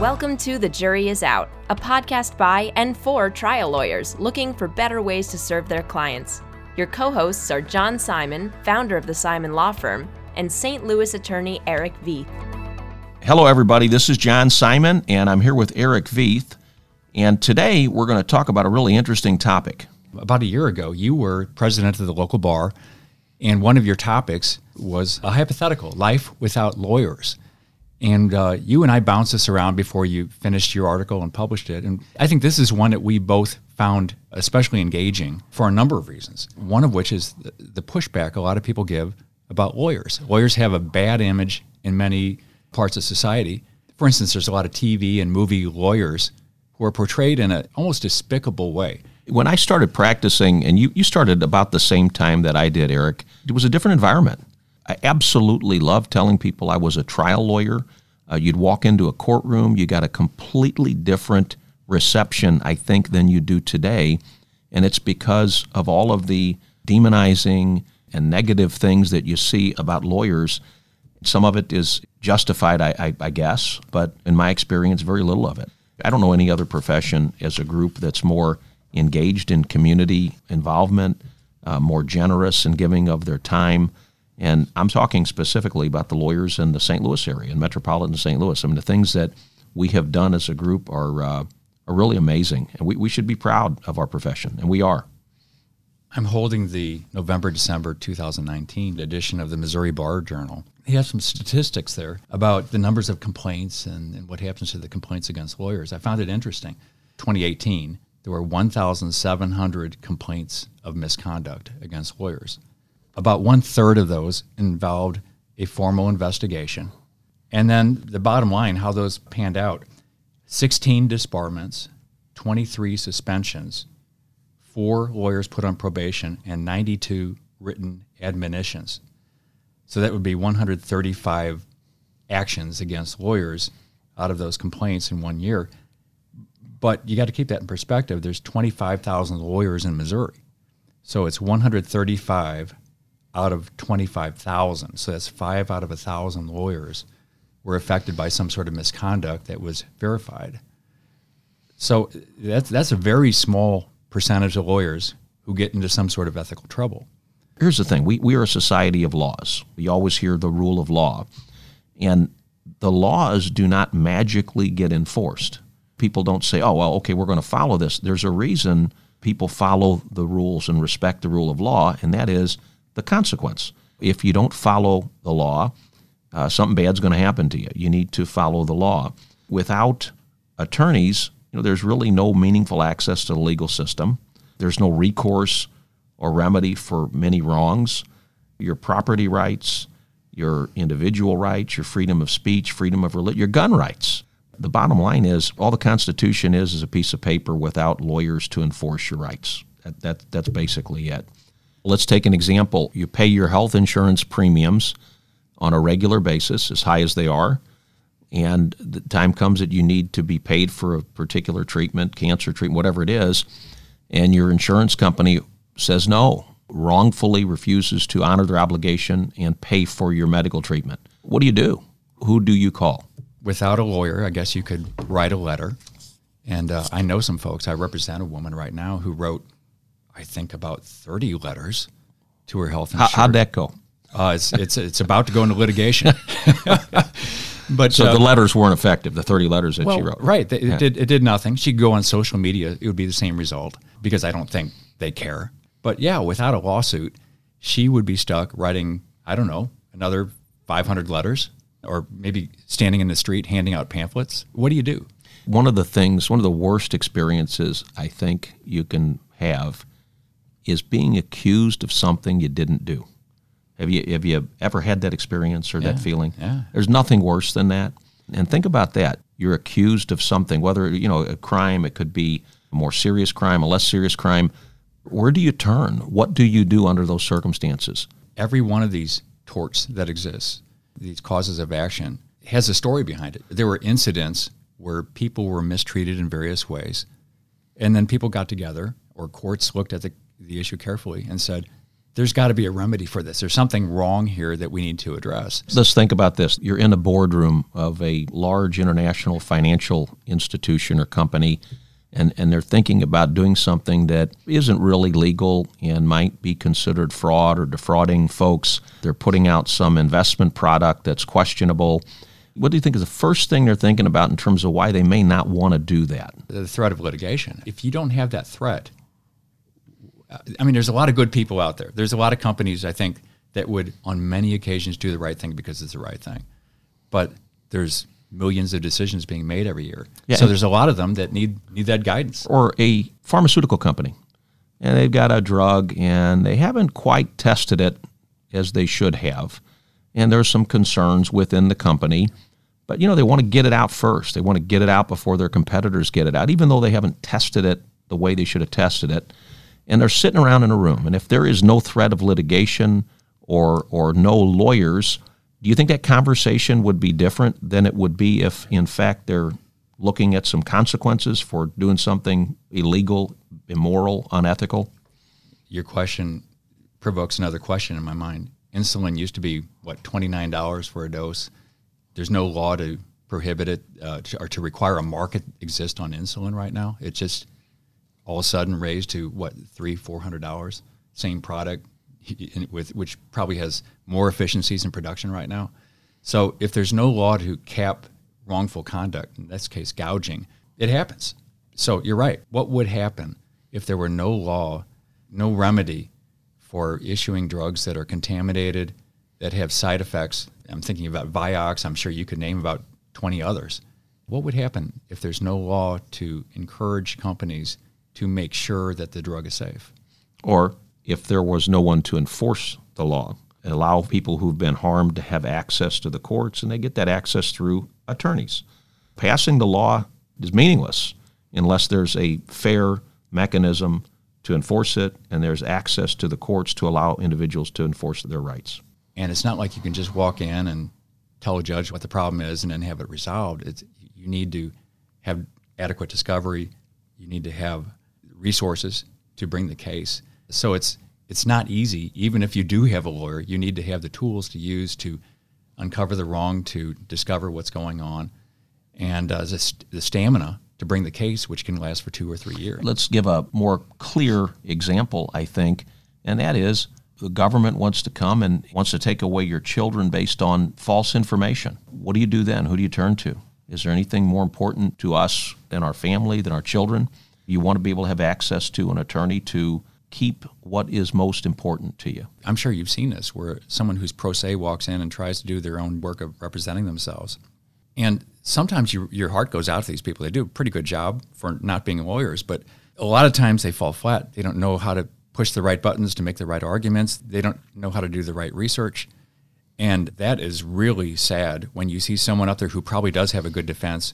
Welcome to The Jury is Out, a podcast by and for trial lawyers looking for better ways to serve their clients. Your co hosts are John Simon, founder of the Simon Law Firm, and St. Louis attorney Erich Vieth. Hello, everybody. This is John Simon, and I'm here with Erich Vieth. And today we're going to talk about a really interesting topic. About a year ago, you were president of the local bar, and one of your topics was a hypothetical life without lawyers. And uh, you and I bounced this around before you finished your article and published it. And I think this is one that we both found especially engaging for a number of reasons. One of which is the pushback a lot of people give about lawyers. Lawyers have a bad image in many parts of society. For instance, there's a lot of TV and movie lawyers who are portrayed in an almost despicable way. When I started practicing, and you, you started about the same time that I did, Erich, it was a different environment. I absolutely loved telling people I was a trial lawyer. Uh, you'd walk into a courtroom, you got a completely different reception, I think, than you do today. And it's because of all of the demonizing and negative things that you see about lawyers. Some of it is justified, I, I, I guess, but in my experience, very little of it. I don't know any other profession as a group that's more engaged in community involvement, uh, more generous in giving of their time. And I'm talking specifically about the lawyers in the St. Louis area, in metropolitan St. Louis. I mean, the things that we have done as a group are, uh, are really amazing. And we, we should be proud of our profession, and we are. I'm holding the November December 2019 edition of the Missouri Bar Journal. He has some statistics there about the numbers of complaints and, and what happens to the complaints against lawyers. I found it interesting. 2018, there were 1,700 complaints of misconduct against lawyers. About one third of those involved a formal investigation. And then the bottom line, how those panned out 16 disbarments, 23 suspensions, four lawyers put on probation, and 92 written admonitions. So that would be 135 actions against lawyers out of those complaints in one year. But you got to keep that in perspective. There's 25,000 lawyers in Missouri. So it's 135 out of 25,000. So that's five out of a thousand lawyers were affected by some sort of misconduct that was verified. So that's, that's a very small percentage of lawyers who get into some sort of ethical trouble. Here's the thing we, we are a society of laws. We always hear the rule of law. And the laws do not magically get enforced. People don't say, oh, well, okay, we're going to follow this. There's a reason people follow the rules and respect the rule of law, and that is the consequence. If you don't follow the law, uh, something bad's going to happen to you. You need to follow the law. Without attorneys, you know, there's really no meaningful access to the legal system. There's no recourse or remedy for many wrongs. Your property rights, your individual rights, your freedom of speech, freedom of religion, your gun rights. The bottom line is all the Constitution is is a piece of paper without lawyers to enforce your rights. That, that, that's basically it. Let's take an example. You pay your health insurance premiums on a regular basis, as high as they are, and the time comes that you need to be paid for a particular treatment, cancer treatment, whatever it is, and your insurance company says no, wrongfully refuses to honor their obligation and pay for your medical treatment. What do you do? Who do you call? Without a lawyer, I guess you could write a letter. And uh, I know some folks. I represent a woman right now who wrote I think, about 30 letters to her health insurance. How, would that go? Uh, it's, it's, it's about to go into litigation. but So uh, the letters weren't effective, the 30 letters that well, she wrote? Right. It, yeah. did, it did nothing. She'd go on social media, it would be the same result because I don't think they care. But yeah, without a lawsuit, she would be stuck writing, I don't know, another 500 letters or maybe standing in the street handing out pamphlets. What do you do? One of the things, one of the worst experiences I think you can have is being accused of something you didn't do. Have you have you ever had that experience or yeah, that feeling? Yeah. There's nothing worse than that. And think about that. You're accused of something, whether you know a crime, it could be a more serious crime, a less serious crime. Where do you turn? What do you do under those circumstances? Every one of these torts that exists, these causes of action, has a story behind it. There were incidents where people were mistreated in various ways, and then people got together, or courts looked at the the issue carefully and said, there's got to be a remedy for this. There's something wrong here that we need to address. Let's think about this. You're in a boardroom of a large international financial institution or company, and, and they're thinking about doing something that isn't really legal and might be considered fraud or defrauding folks. They're putting out some investment product that's questionable. What do you think is the first thing they're thinking about in terms of why they may not want to do that? The threat of litigation. If you don't have that threat, I mean, there's a lot of good people out there. There's a lot of companies, I think, that would, on many occasions, do the right thing because it's the right thing. But there's millions of decisions being made every year. Yeah, so there's a lot of them that need need that guidance. Or a pharmaceutical company, and they've got a drug and they haven't quite tested it as they should have, and there's some concerns within the company. But you know they want to get it out first. They want to get it out before their competitors get it out, even though they haven't tested it the way they should have tested it and they're sitting around in a room. And if there is no threat of litigation or or no lawyers, do you think that conversation would be different than it would be if, in fact, they're looking at some consequences for doing something illegal, immoral, unethical? Your question provokes another question in my mind. Insulin used to be what twenty nine dollars for a dose. There's no law to prohibit it uh, to, or to require a market exist on insulin right now. It just all of a sudden raised to what three four hundred dollars? Same product with which probably has more efficiencies in production right now. So if there's no law to cap wrongful conduct in this case gouging it happens. So you're right. What would happen if there were no law no remedy for issuing drugs that are contaminated that have side effects? I'm thinking about vioxx. I'm sure you could name about 20 others. What would happen if there's no law to encourage companies to make sure that the drug is safe. Or if there was no one to enforce the law, allow people who've been harmed to have access to the courts, and they get that access through attorneys. Passing the law is meaningless unless there's a fair mechanism to enforce it and there's access to the courts to allow individuals to enforce their rights. And it's not like you can just walk in and tell a judge what the problem is and then have it resolved. It's, you need to have adequate discovery. You need to have resources to bring the case. So it's it's not easy. Even if you do have a lawyer, you need to have the tools to use to uncover the wrong, to discover what's going on, and uh, the, the stamina to bring the case, which can last for two or three years. Let's give a more clear example, I think, and that is the government wants to come and wants to take away your children based on false information. What do you do then? Who do you turn to? Is there anything more important to us than our family, than our children? You want to be able to have access to an attorney to keep what is most important to you. I'm sure you've seen this where someone who's pro se walks in and tries to do their own work of representing themselves. And sometimes you, your heart goes out to these people. They do a pretty good job for not being lawyers, but a lot of times they fall flat. They don't know how to push the right buttons to make the right arguments. They don't know how to do the right research. And that is really sad when you see someone out there who probably does have a good defense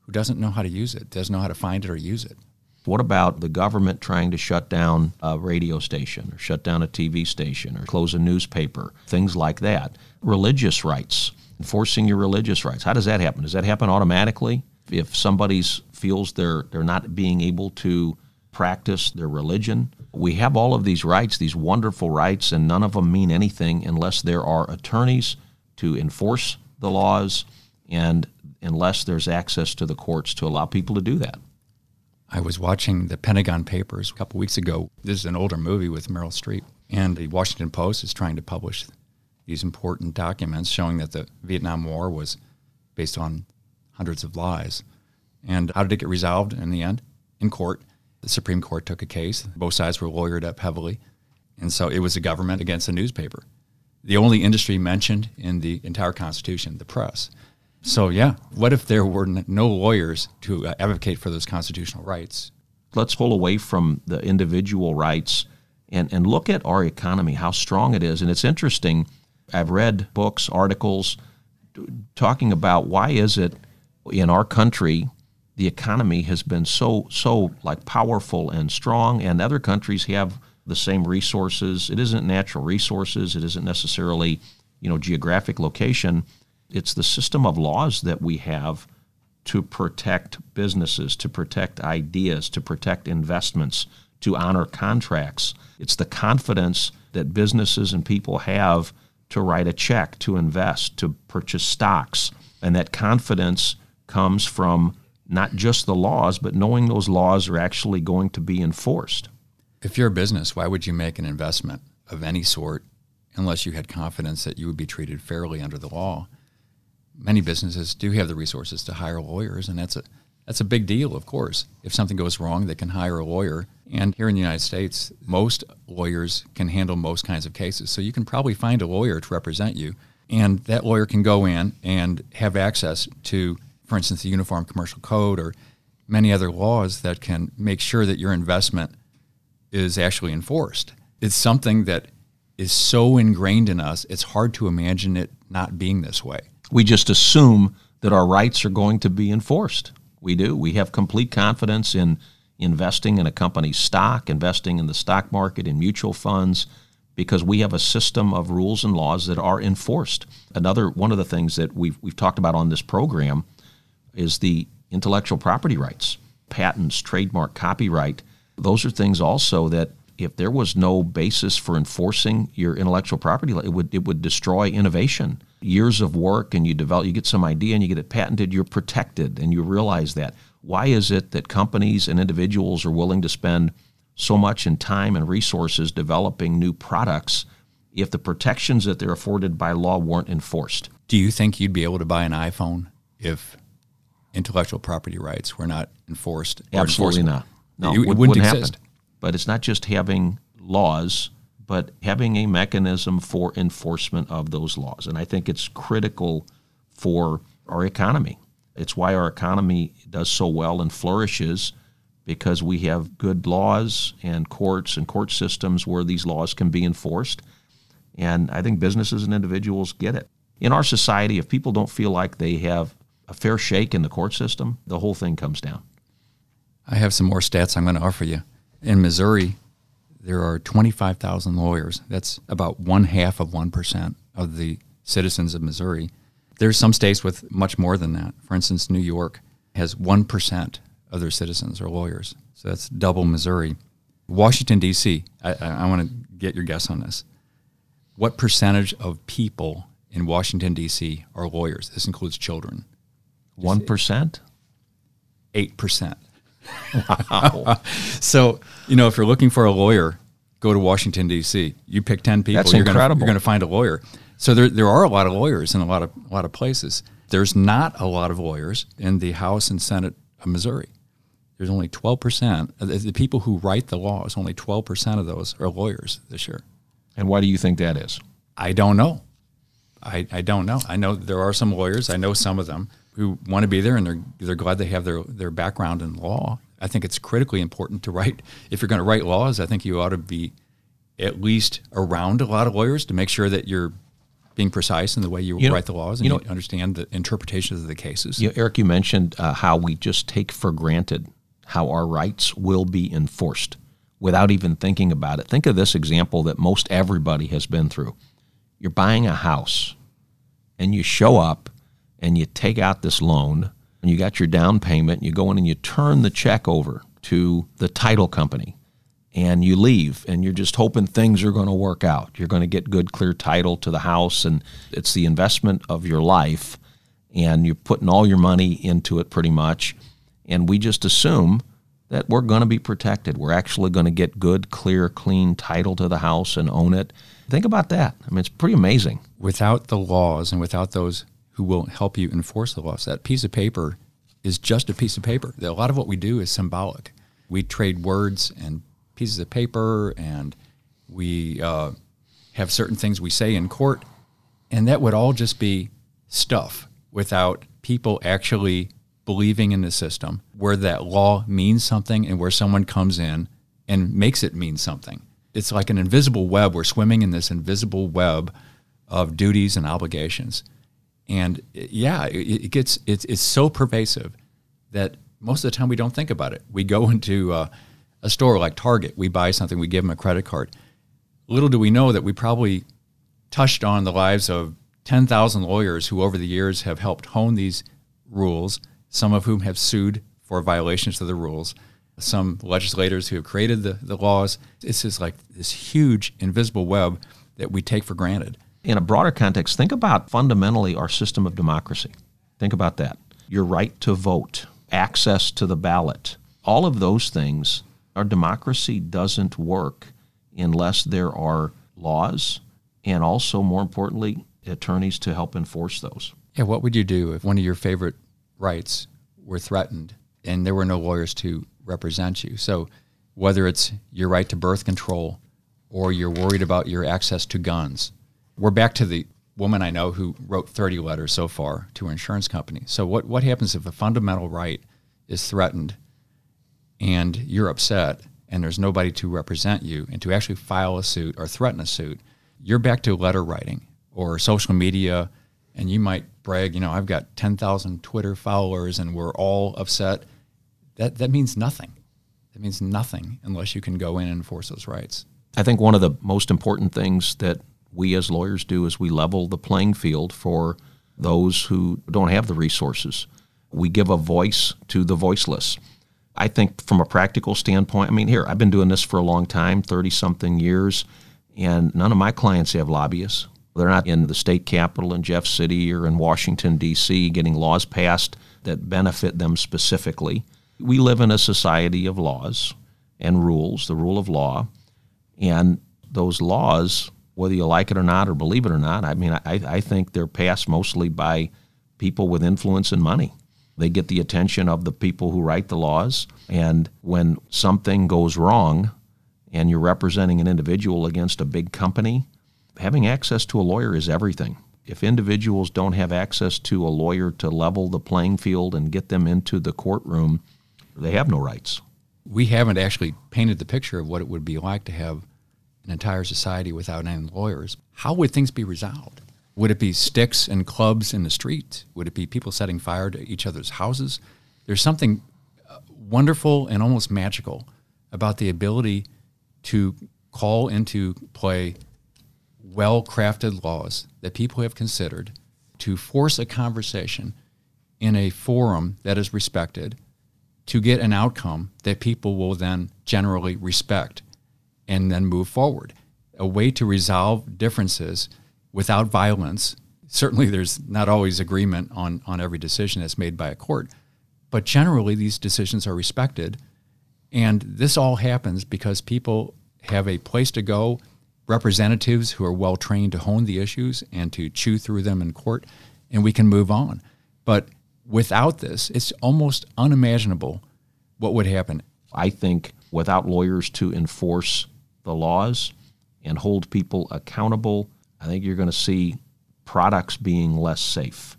who doesn't know how to use it, doesn't know how to find it or use it. What about the government trying to shut down a radio station or shut down a TV station or close a newspaper? Things like that. Religious rights, enforcing your religious rights. How does that happen? Does that happen automatically? If somebody feels they're, they're not being able to practice their religion, we have all of these rights, these wonderful rights, and none of them mean anything unless there are attorneys to enforce the laws and unless there's access to the courts to allow people to do that. I was watching the Pentagon Papers a couple weeks ago. This is an older movie with Meryl Streep, and the Washington Post is trying to publish these important documents showing that the Vietnam War was based on hundreds of lies. And how did it get resolved in the end? In court. The Supreme Court took a case. Both sides were lawyered up heavily. And so it was the government against the newspaper. The only industry mentioned in the entire Constitution, the press. So, yeah, what if there were no lawyers to uh, advocate for those constitutional rights? Let's pull away from the individual rights and, and look at our economy, how strong it is. And it's interesting. I've read books, articles talking about why is it in our country the economy has been so so like powerful and strong and other countries have the same resources it isn't natural resources it isn't necessarily you know geographic location it's the system of laws that we have to protect businesses, to protect ideas, to protect investments, to honor contracts. It's the confidence that businesses and people have to write a check, to invest, to purchase stocks. And that confidence comes from not just the laws, but knowing those laws are actually going to be enforced. If you're a business, why would you make an investment of any sort unless you had confidence that you would be treated fairly under the law? Many businesses do have the resources to hire lawyers, and that's a that's a big deal, of course. If something goes wrong, they can hire a lawyer. And here in the United States, most lawyers can handle most kinds of cases. So you can probably find a lawyer to represent you. And that lawyer can go in and have access to, for instance, the Uniform Commercial Code or many other laws that can make sure that your investment is actually enforced. It's something that is so ingrained in us, it's hard to imagine it not being this way. We just assume that our rights are going to be enforced. We do. We have complete confidence in investing in a company's stock, investing in the stock market, in mutual funds, because we have a system of rules and laws that are enforced. Another one of the things that we've, we've talked about on this program is the intellectual property rights, patents, trademark, copyright. Those are things also that if there was no basis for enforcing your intellectual property, it would it would destroy innovation. Years of work, and you develop, you get some idea, and you get it patented. You're protected, and you realize that. Why is it that companies and individuals are willing to spend so much in time and resources developing new products if the protections that they're afforded by law weren't enforced? Do you think you'd be able to buy an iPhone if intellectual property rights were not enforced? Absolutely not. No, it, it wouldn't, wouldn't exist. Happen. But it's not just having laws, but having a mechanism for enforcement of those laws. And I think it's critical for our economy. It's why our economy does so well and flourishes because we have good laws and courts and court systems where these laws can be enforced. And I think businesses and individuals get it. In our society, if people don't feel like they have a fair shake in the court system, the whole thing comes down. I have some more stats I'm going to offer you. In Missouri, there are 25,000 lawyers. That's about one half of 1% of the citizens of Missouri. There's some states with much more than that. For instance, New York has 1% of their citizens are lawyers. So that's double Missouri. Washington, D.C., I, I want to get your guess on this. What percentage of people in Washington, D.C. are lawyers? This includes children. 1%? 8%. Wow. so, you know, if you're looking for a lawyer, go to Washington, D.C. You pick 10 people, That's you're incredible. Gonna, you're going to find a lawyer. So there, there are a lot of lawyers in a lot of, a lot of places. There's not a lot of lawyers in the House and Senate of Missouri. There's only 12%. Uh, the people who write the laws, only 12% of those are lawyers this year. And why do you think that is? I don't know. I, I don't know. I know there are some lawyers. I know some of them who want to be there and they're they're glad they have their their background in law. I think it's critically important to write. If you're going to write laws, I think you ought to be at least around a lot of lawyers to make sure that you're being precise in the way you, you know, write the laws and you, know, you, understand the interpretations of the cases. You know, Erich, you mentioned uh, how we just take for granted how our rights will be enforced without even thinking about it. Think of this example that most everybody has been through. You're buying a house and you show up and you take out this loan and you got your down payment, you go in and you turn the check over to the title company and you leave and you're just hoping things are going to work out. You're going to get good, clear title to the house and it's the investment of your life and you're putting all your money into it pretty much. And we just assume that we're going to be protected. We're actually going to get good, clear, clean title to the house and own it. Think about that. I mean, it's pretty amazing. Without the laws and without those who will help you enforce the laws. That piece of paper is just a piece of paper. A lot of what we do is symbolic. We trade words and pieces of paper, and we uh, have certain things we say in court, and that would all just be stuff without people actually believing in the system where that law means something and where someone comes in and makes it mean something. It's like an invisible web. We're swimming in this invisible web of duties and obligations. And yeah, it, it gets it's it's so pervasive that most of the time we don't think about it. We go into uh, a store like Target, we buy something, we give them a credit card. Little do we know that we probably touched on the lives of 10,000 lawyers who over the years have helped hone these rules, some of whom have sued for violations of the rules. some legislators who have created the, the laws. This is like this huge invisible web that we take for granted. In a broader context, think about fundamentally our system of democracy. Think about that. Your right to vote, access to the ballot, all of those things, our democracy doesn't work unless there are laws and also, more importantly, attorneys to help enforce those. Yeah, what would you do if one of your favorite rights were threatened and there were no lawyers to represent you? So, whether it's your right to birth control or you're worried about your access to guns, we're back to the woman I know who wrote 30 letters so far to her insurance company. So, what, what happens if a fundamental right is threatened and you're upset and there's nobody to represent you and to actually file a suit or threaten a suit? You're back to letter writing or social media, and you might brag, you know, I've got 10,000 Twitter followers and we're all upset. That, that means nothing. That means nothing unless you can go in and enforce those rights. I think one of the most important things that we as lawyers do is we level the playing field for those who don't have the resources. We give a voice to the voiceless. I think from a practical standpoint, I mean, here, I've been doing this for a long time 30 something years, and none of my clients have lobbyists. They're not in the state capitol in Jeff City or in Washington, D.C., getting laws passed that benefit them specifically. We live in a society of laws and rules, the rule of law, and those laws, whether you like it or not or believe it or not, I mean, I, I think they're passed mostly by people with influence and money. They get the attention of the people who write the laws, and when something goes wrong and you're representing an individual against a big company, having access to a lawyer is everything. If individuals don't have access to a lawyer to level the playing field and get them into the courtroom, they have no rights. We haven't actually painted the picture of what it would be like to have an entire society without any lawyers. How would things be resolved? Would it be sticks and clubs in the street? Would it be people setting fire to each other's houses? There's something uh, wonderful and almost magical about the ability to call into play well crafted laws that people have considered to force a conversation in a forum that is respected to get an outcome that people will then generally respect and then move forward. A way to resolve differences without violence. Certainly, there's not always agreement on, on every decision that's made by a court, but generally, these decisions are respected. And this all happens because people have a place to go representatives who are well trained to hone the issues and to chew through them in court, and we can move on. But without this, it's almost unimaginable what would happen. I think without lawyers to enforce the laws and hold people accountable, I think you're going to see products being less safe.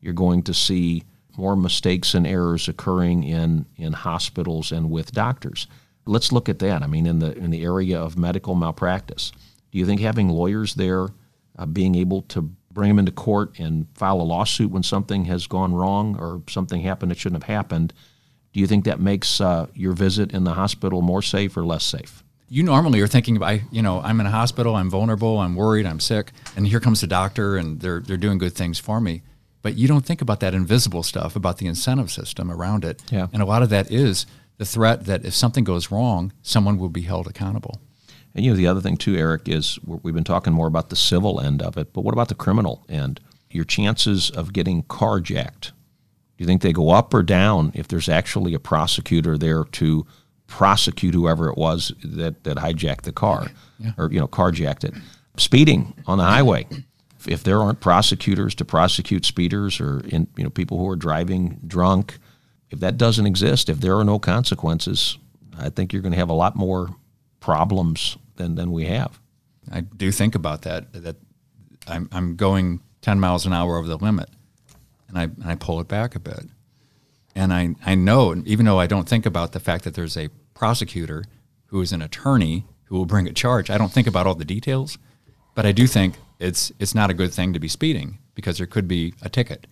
You're going to see more mistakes and errors occurring in, in hospitals and with doctors. Let's look at that. I mean, in the in the area of medical malpractice, do you think having lawyers there, uh, being able to bring them into court and file a lawsuit when something has gone wrong or something happened that shouldn't have happened, do you think that makes uh, your visit in the hospital more safe or less safe? You normally are thinking about, you know, I'm in a hospital, I'm vulnerable, I'm worried, I'm sick, and here comes the doctor and they're, they're doing good things for me. But you don't think about that invisible stuff, about the incentive system around it. Yeah. And a lot of that is the threat that if something goes wrong, someone will be held accountable. And you know, the other thing too, Erich, is we've been talking more about the civil end of it, but what about the criminal end? Your chances of getting carjacked, do you think they go up or down if there's actually a prosecutor there to prosecute whoever it was that, that hijacked the car Yeah. or, you know, carjacked it? Speeding on the highway. If- there aren't prosecutors to prosecute speeders or in, you know people who are driving drunk, if that doesn't exist, if there are no consequences, I think you're going to have a lot more problems than, than we have. I do think about that. That I'm I'm going 10 miles an hour over the limit, and I and I pull it back a bit, and I I know even though I don't think about the fact that there's a prosecutor who is an attorney who will bring a charge. I don't think about all the details, but I do think it's it's not a good thing to be speeding because there could be a ticket,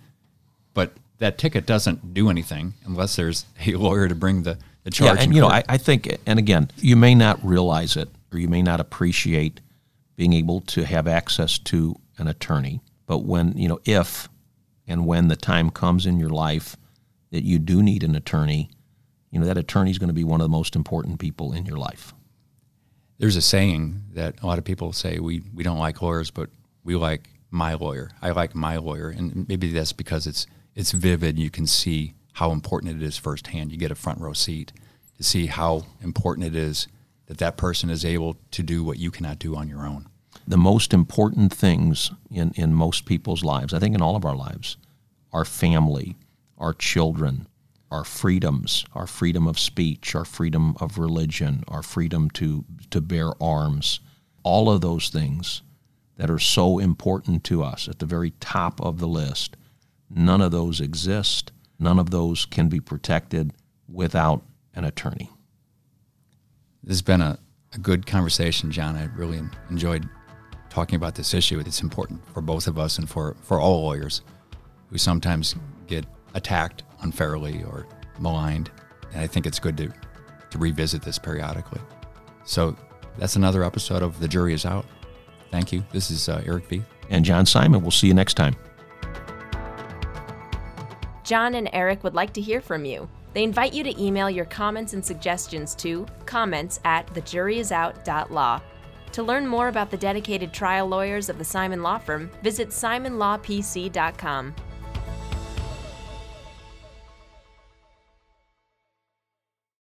but that ticket doesn't do anything unless there's a lawyer to bring the the charge. Yeah, and you know. I, I think, and again, you may not realize it or you may not appreciate being able to have access to an attorney. But when, you know, if and when the time comes in your life that you do need an attorney, you know that attorney is going to be one of the most important people in your life. There's a saying that a lot of people say we, we don't like lawyers, but we like my lawyer. I like my lawyer, and maybe that's because it's it's vivid. You can see how important it is firsthand. You get a front row seat to see how important it is that that person is able to do what you cannot do on your own. The most important things in, in most people's lives, I think in all of our lives, our family, our children, our freedoms, our freedom of speech, our freedom of religion, our freedom to, to bear arms, all of those things that are so important to us at the very top of the list, none of those exist. None of those can be protected without an attorney. This has been a, a good conversation, John. I really enjoyed talking about this issue. It's important for both of us and for, for all lawyers who sometimes get attacked unfairly or maligned. And I think it's good to, to revisit this periodically. So that's another episode of The Jury is Out. Thank you. This is uh, Erich V. And John Simon. We'll see you next time. John and Erich would like to hear from you. They invite you to email your comments and suggestions to comments at thejuryisout.law. To learn more about the dedicated trial lawyers of the Simon Law Firm, visit simonlawpc.com.